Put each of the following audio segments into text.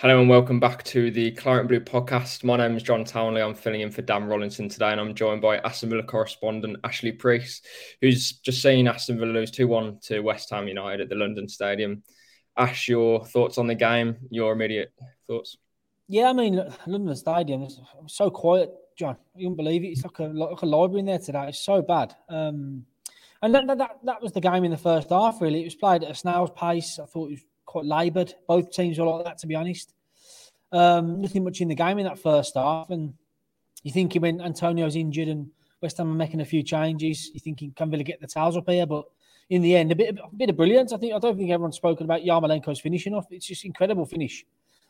Hello and welcome back to the Claret Blue podcast. My name is John Townley. I'm filling in for Dan Rollinson today, and I'm joined by Aston Villa correspondent Ashley Preece, who's just seen Aston Villa lose 2 1 to West Ham United at the London Stadium. Ash, your thoughts on the game, your immediate thoughts? Yeah, I mean, London Stadium is so quiet, John. You wouldn't believe it. It's like a, like a library in there today. It's so bad. Um, and that, that, that was the game in the first half, really. It was played at a snail's pace. I thought it was quite laboured. Both teams were like that, to be honest. Um, nothing much in the game in that first half. And you think when Antonio's injured and West Ham are making a few changes, you think he can really get the towels up here. But in the end, a bit, a bit of brilliance. I think I don't think everyone's spoken about Yarmolenko's finishing off. It's just incredible finish.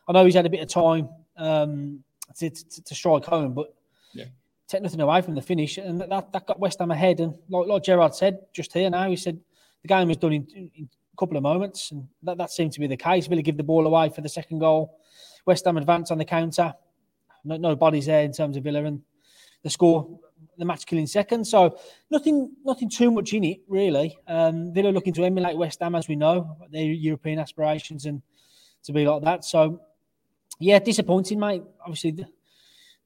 I know he's had a bit of time um, to, to, to, strike home, but yeah. take nothing away from the finish, and that, that got West Ham ahead. And like, like Gerrard said just here now, he said the game was done in, in couple of moments, and that, that seemed to be the case. Really give the ball away for the second goal. West Ham advance on the counter. No, no bodies there in terms of Villa, and the score, the match killing second. So nothing, nothing too much in it really. Um, Villa looking to emulate West Ham as we know their European aspirations and to be like that. So yeah, disappointing, mate. Obviously, the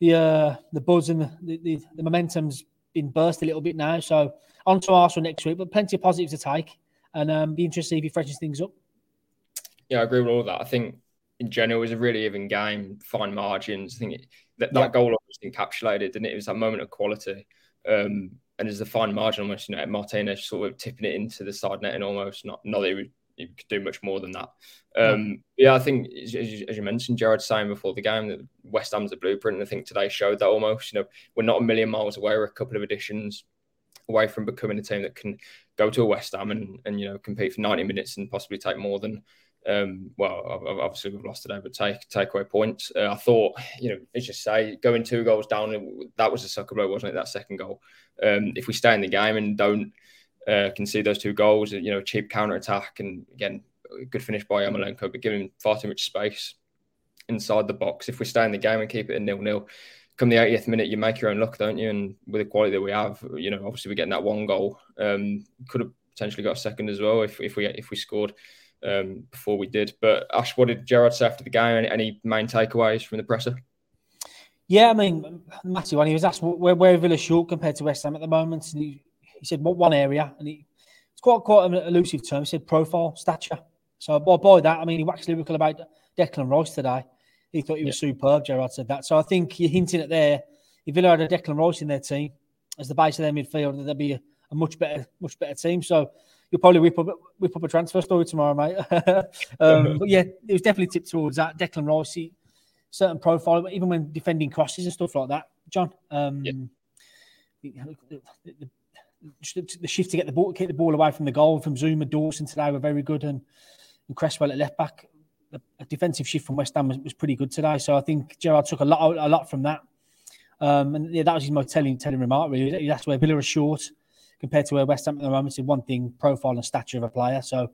the, uh, the buzz and the, the, the momentum's been burst a little bit now. So on to Arsenal next week, but plenty of positives to take, and um, be interested if he freshens things up. Yeah, I agree with all that. I think in general, it was a really even game, fine margins. I think it, that, that yeah. goal was encapsulated, and it It was that moment of quality. Um, and there's a fine margin almost, you know, Martinez sort of tipping it into the side net and almost not, not that he, would, he could do much more than that. Um, yeah. yeah, I think as, as, you mentioned, Gerrard saying before the game that West Ham's a blueprint. And I think today showed that almost. You know, we're not a million miles away. We're a couple of additions away from becoming a team that can go to a West Ham and, and you know compete for 90 minutes and possibly take more than um, well, obviously we've lost today, but take take away points. Uh, I thought, you know, as you say, going two goals down, that was a sucker blow, wasn't it? That second goal. Um, if we stay in the game and don't uh, concede those two goals, you know, cheap counter attack, and again, good finish by Yarmolenko, but giving far too much space inside the box. If we stay in the game and keep it a nil nil, come the 80th minute, you make your own luck, don't you? And with the quality that we have, you know, obviously we're getting that one goal. Um, could have potentially got a second as well if, if we if we scored um, before we did. But Ash, what did Gerrard say after the game? Any, any main takeaways from the presser? Yeah, I mean, Matthew, when he was asked where, where Villa short compared to West Ham at the moment, and he, he said what one area, and he, it's quite quite an elusive term. He said profile, stature. So by, by that, I mean he waxed lyrical about Declan Rice today. He thought he was yeah. superb. Gerrard said that. So I think you're hinting at there. If Villa had a Declan Rice in their team as the base of their midfield, there'd be a, a much better, much better team. So you'll probably whip up whip up a transfer story tomorrow, mate. um, but yeah, it was definitely tipped towards that. Declan Rice, certain profile, even when defending crosses and stuff like that. John, um, the, the, the, the, shift to get the ball, get the ball away from the goal from Zouma, Dawson today were very good, and, and Cresswell at left back. A defensive shift from West Ham was, was, pretty good today, so I think Gerrard took a lot a lot from that. Um, and yeah, that was his most telling telling remark. Really, that's where Villa are short compared to where West Ham at the moment. is one thing, profile and stature of a player. So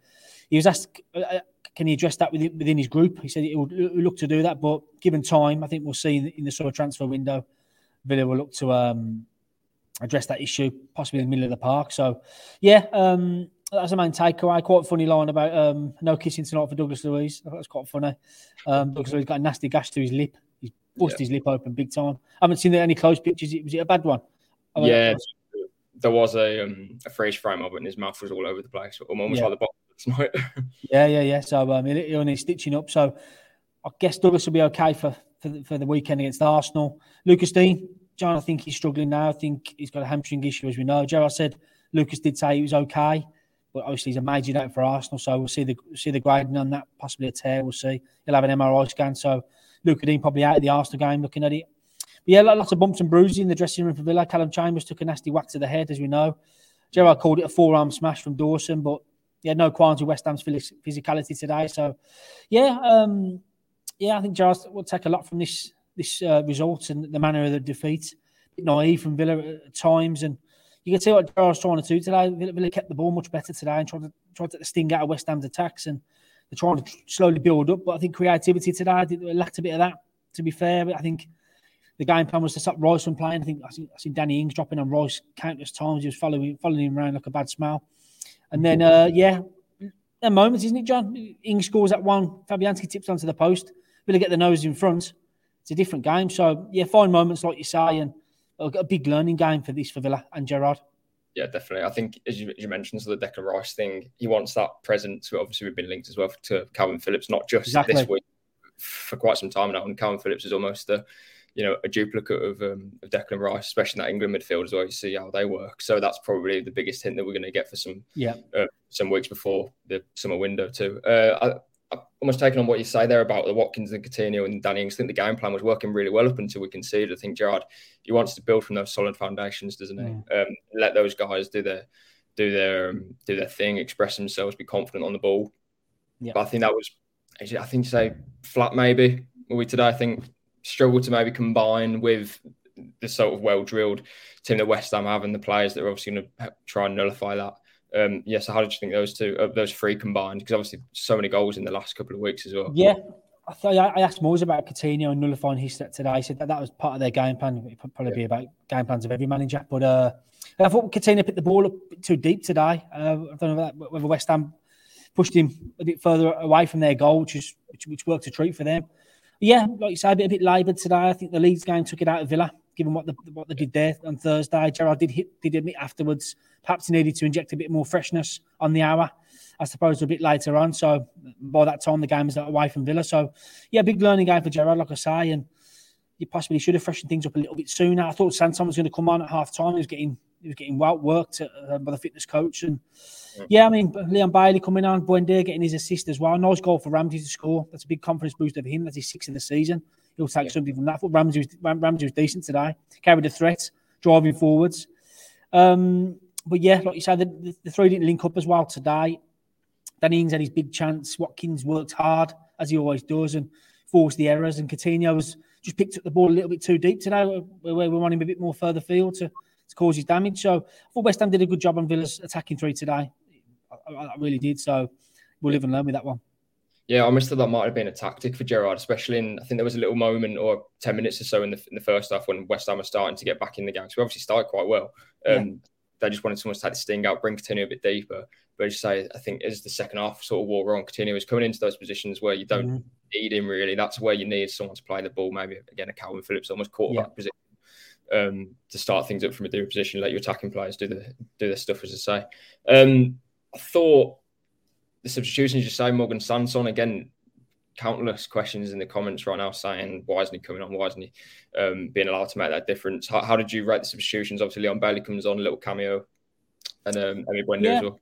he was asked, uh, uh, can he address that within, within his group? He said he would look to do that, but given time, I think we'll see in the, in the sort of transfer window, Villa will look to um, address that issue, possibly in the middle of the park. So, yeah, um, that's a main takeaway. Quite a funny line about um, no kissing tonight for Douglas Luiz. That was quite funny. Um, Douglas Luiz got a nasty gash to his lip. He's busted yeah. his lip open big time. I haven't seen any close pictures. Was it a bad one? yeah, there was a um, a freeze frame of it, and his mouth was all over the place, almost yeah. like the bottom. yeah, yeah, yeah. So um, he only stitching up. So I guess Douglas will be okay for for the, for the weekend against Arsenal. Lucas Digne, John, I think he's struggling now. I think he's got a hamstring issue, as we know. Joe, I said Lucas did say he was okay, but obviously he's a major note for Arsenal. So we'll see the see the grading on that. Possibly a tear. We'll see. He'll have an MRI scan. So Lucas Digne probably out of the Arsenal game. Looking at it But yeah, lots of bumps and bruises in the dressing room for Villa. Calum Chambers took a nasty whack to the head, as we know. Gerrard called it a forearm smash from Dawson, but he had no qualms with West Ham's physicality today. So, yeah, um, yeah, I think Gerrard will take a lot from this this uh, result and the manner of the defeat. naive from Villa at times, and you can see what Gerrard's trying to do today. Villa, Villa kept the ball much better today and tried to try to sting out of West Ham's attacks, and they're trying to slowly build up. But I think creativity today lacked a bit of that. To be fair, but I think the game plan was to stop Rice from playing. I think I think I seen Danny Ings dropping on Rice countless times. He was following following him around like a bad smell. And then uh, yeah, a moments, isn't it, John? Ings scores that one. Fabianski tips onto the post. Really get the nose in front. It's a different game. So yeah, fine moments like you say, and a big learning game for this for Villa and Gerrard. Yeah, definitely. I think as you, as you mentioned, so the Declan Rice thing, he wants that presence. Obviously, we've been linked as well to Kalvin Phillips, not just exactly. this week for quite some time now. And Kalvin Phillips is almost a you know, a duplicate of, um, of Declan Rice, especially in that England midfield as well. You see how they work. So that's probably the biggest hint that we're going to get for some yeah uh, some weeks before the summer window too. Uh, I, almost taking on what you say there about the Watkins and Coutinho and Danny Ings. I think the game plan was working really well up until we conceded. I think Gerrard he wants to build from those solid foundations, doesn't he? Mm. Um, let those guys do their do their um, do their thing, express themselves, be confident on the ball. Yeah. But I think that was, I think, say flat maybe. Were we today? I think struggle to maybe combine with the sort of well drilled team that West Ham have and the players that are obviously going to try and nullify that. Um, yeah, so how did you think those two, uh, those three combined? Because obviously so many goals in the last couple of weeks as well. Yeah, I thought I asked Moyes about Coutinho and nullifying his set today. He said that that was part of their game plan. It probably yeah. be about game plans of every manager. But uh, I thought Coutinho picked the ball up too deep today. Uh, I don't know whether West Ham pushed him a bit further away from their goal, which is which, which worked a treat for them yeah, like you said, a bit, a bit laboured today. I think the Leeds game took it out of Villa, given what the, what they did there on Thursday. Gerrard did hit, did admit afterwards, perhaps he needed to inject a bit more freshness on the hour, I suppose, a bit later on. So by that time, the game was away from Villa. So yeah, big learning game for Gerrard, like I say, and you possibly should have freshened things up a little bit sooner. I thought Sanson was going to come on at half time. He was getting he was getting well worked uh, by the fitness coach. And yeah, I mean, Leon Bailey coming on, Buendia getting his assist as well. Nice goal for Ramsey to score. That's a big confidence boost for him. That's his sixth in the season. He'll take yeah. something from that. I thought Ramsey was, Ramsey was decent today, carried a threat, driving forwards. Um, but yeah, like you said, the, the, three didn't link up as well today. Danny Ings had his big chance. Watkins worked hard, as he always does, and forced the errors. And Coutinho was just picked up the ball a little bit too deep today, where, where we want him a bit more further field to to cause his damage. So I thought West Ham did a good job on Villa's attacking three today. I, I really did. So we'll live and learn with that one. Yeah, I almost thought that might have been a tactic for Gerrard, especially in I think there was a little moment or ten minutes or so in the in the first half when West Ham were starting to get back in the game. So we obviously started quite well. Um, yeah. They just wanted someone to take the sting out, bring Coutinho a bit deeper. But as you say, I think as the second half sort of wore on, Coutinho was coming into those positions where you don't mm-hmm. need him really. That's where you need someone to play the ball. Maybe again a Kalvin Phillips almost quarterback yeah. position um, to start things up from a different position, let your attacking players do the do their stuff, as I say. Um, I thought the substitutions you say, Morgan Sanson again. Countless questions in the comments right now saying why isn't he coming on? Why isn't he um, being allowed to make that difference? How, how, did you rate the substitutions? Obviously, Leon Bailey comes on a little cameo, and um, Emi Buendia yeah. as well.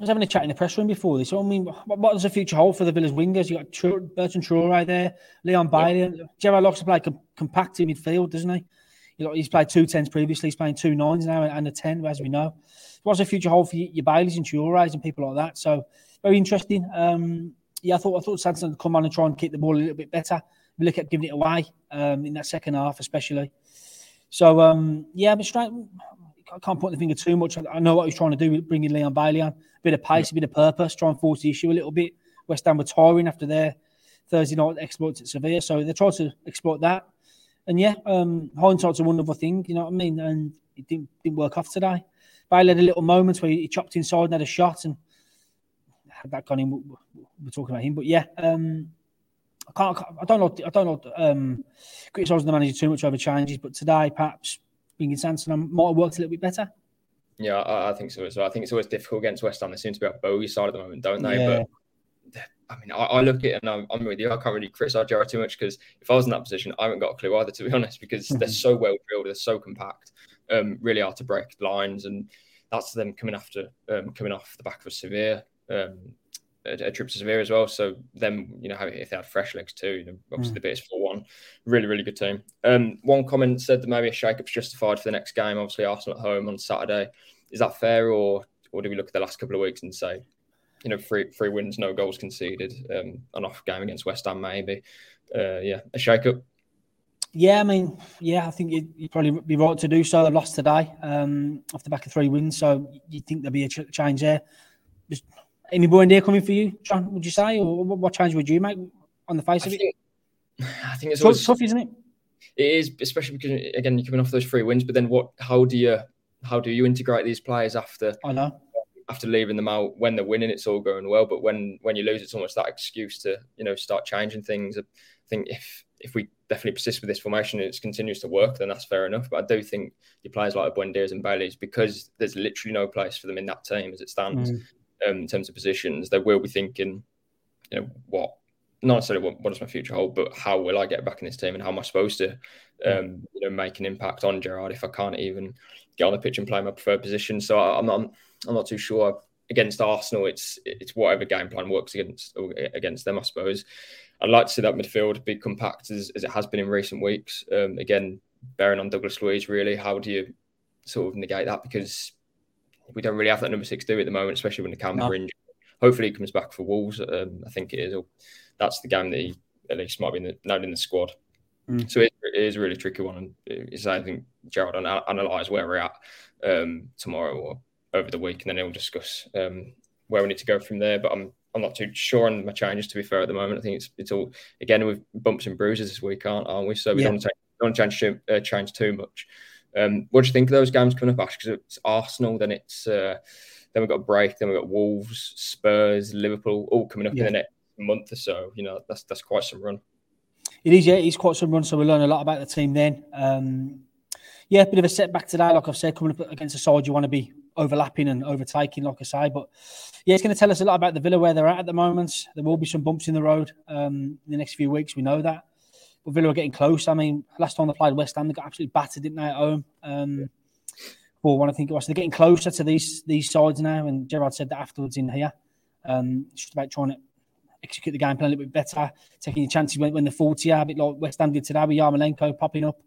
I was having a chat in the press room before this. So, I mean, what, what does the future hold for the Villas wingers? You got Bertrand Traore there, Leon Bailey. Yeah. Gerrard likes to play com- compact in midfield, doesn't he? You know, he's played two tens previously. He's playing two nines now and a ten, as we know. What's the future hold for your Baileys and Traores and people like that? So very interesting. Um, yeah, I thought I thought Sanson would come on and try and keep the ball a little bit better. We look at giving it away um, in that second half, especially. So um, yeah, but straight. I can't point the finger too much. I know what he's trying to do with bringing Leon Bailey on. A bit of pace, a bit of purpose, try and force the issue a little bit. West Ham were tiring after their Thursday night exploits at Sevilla, so they tried to exploit that and yeah, um, hindsight's a wonderful thing, you know what I mean? And it didn't, didn't work off today. Bailey had a little moment where he chopped inside and had a shot, and had that gone in, we're talking about him. But yeah, um, I can't, I don't know, I don't know, um, criticising the manager too much over changes, but today perhaps being in Sanson might have worked a little bit better. Yeah, I, I, think so as well. I think it's always difficult against West Ham. They seem to be on bogey side at the moment, don't they? Yeah. But I mean, I, I, look at it and I'm, I'm, with you. I can't really criticize Gerrard too much because if I was in that position, I haven't got a clue either, to be honest, because they're so well drilled, they're so compact, um, really hard to break lines, and that's them coming after, um, coming off the back of a severe, um, a, a, trip to Sevilla as well. So them, you know, if they had fresh legs too, you know, obviously mm. the bit is four one, really, really good team. Um, one comment said that maybe a shake-up's justified for the next game. Obviously, Arsenal at home on Saturday. Is that fair, or or do we look at the last couple of weeks and say you know, three three wins, no goals conceded, um, an off game against West Ham, maybe. Uh, yeah, a shake up. Yeah, I mean, yeah, I think you'd, you'd, probably be right to do so. They've lost today um, off the back of three wins, so you'd think there'd be a ch- change there. Just any Buendia coming for you, John? Would you say, or what change would you make on the face I of think, it? I think it's tough, always, tough, isn't it? It is, especially because again you're coming off those three wins, but then what? How do you how do you integrate these players after? I know after leaving them out when they're winning, it's all going well. But when when you lose, it's almost that excuse to you know start changing things. I think if if we definitely persist with this formation and it continues to work, then that's fair enough. But I do think your players like Buendias and Bailey's, because there's literally no place for them in that team as it stands mm. Um, in terms of positions, they will be thinking, you know, what not necessarily what, what does my future hold, but how will I get back in this team and how am I supposed to, um, you know, make an impact on Gerrard if I can't even get on the pitch and play my preferred position. So I, am not, I'm not too sure. Against Arsenal, it's it's whatever game plan works against against them, I suppose. I'd like to see that midfield be compact as, as it has been in recent weeks. Um, again, bearing on Douglas Luiz, really, how do you sort of negate that? Because we don't really have that number six do at the moment, especially when Nakamba no. injured. Hopefully, he comes back for Wolves. Um, I think it is. That's the game that he at least might be in the, not in the squad. Mm. So it, it is a really tricky one. And it's, I think Gerrard will analyse where we're at um, tomorrow or over the week, and then he'll discuss um, where we need to go from there. But I'm I'm not too sure on my changes. To be fair, at the moment, I think it's it's all again with bumps and bruises this week, aren't, aren't we? So we yeah. don't, take, don't change uh, change too much. Um, what do you think of those games coming up, Ash? Because it's Arsenal, then it's uh, then we've got a break, then we've got Wolves, Spurs, Liverpool, all coming up yeah. in the next month or so. You know, that's that's quite some run. It is, yeah, it's quite some run. So we learn a lot about the team then. Um, yeah, bit of a setback today, like I've said, coming up against a side you want to be overlapping and overtaking, like I say. But yeah, it's going to tell us a lot about the Villa where they're at at the moment. There will be some bumps in the road um, in the next few weeks. We know that. But Villa are getting close. I mean, last time they played West Ham, they got absolutely battered, didn't they, at home? Um, for one, I think it was. They're getting closer to these these sides now. And Gerrard said that afterwards in here. Um, it's just about trying to execute the game plan a little bit better, taking your chances when, when the 40 are, a bit like West Ham did today with Yarmolenko popping up.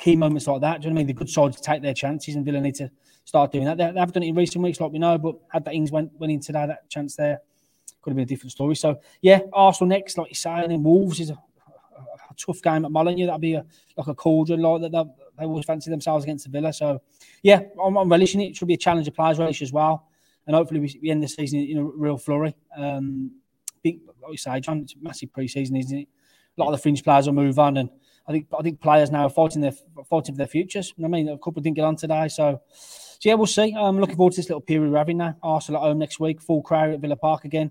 Key moments like that. Do you know what I mean? The good sides take their chances, and Villa need to start doing that. They, they have done it in recent weeks, like we know, but had that Ings went, went in today, that chance there could have been a different story. So, yeah, Arsenal next, like you say, and then Wolves is a tough game at Molineux. That'll be a, like a cauldron, like that. They always fancy themselves against the Villa. So, yeah, I'm, I'm relishing it. It should be a challenge of players relish as well. And hopefully we, we end the season in a real flurry. Um, big, like you say, John, it's massive pre-season, isn't it? A lot of the fringe players will move on, and I think I think players now are fighting their fighting for their futures. I mean, a couple didn't get on today, so so yeah, we'll see. I'm looking forward to this little period we're having now. Arsenal at home next week, full crowd at Villa Park again,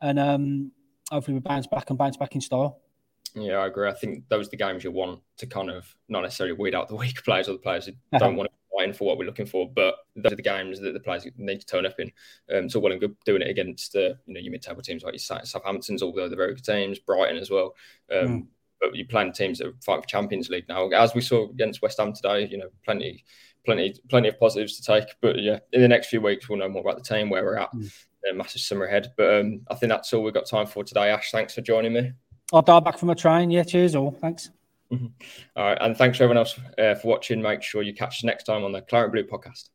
and um, hopefully we bounce back and bounce back in style. Yeah, I agree. I think those are the games you want to kind of not necessarily weed out the weak players or the players who don't want to fight in for what we're looking for, but those are the games that the players need to turn up in. Um, so well and good doing it against uh, you know your mid-table teams like your Southampton's, although they're very good teams, Brighton as well. Um, mm. But you're playing teams that fight for Champions League now, as we saw against West Ham today. You know, plenty plenty plenty of positives to take. But yeah, in the next few weeks we'll know more about the team, where we're at. Mm. massive summer ahead. But um, I think that's all we've got time for today. Ash, thanks for joining me. I'll dial back from a train. Yeah, cheers all. Thanks. Mm-hmm. All right, and thanks everyone else uh, for watching. Make sure you catch us next time on the Claret Blue podcast.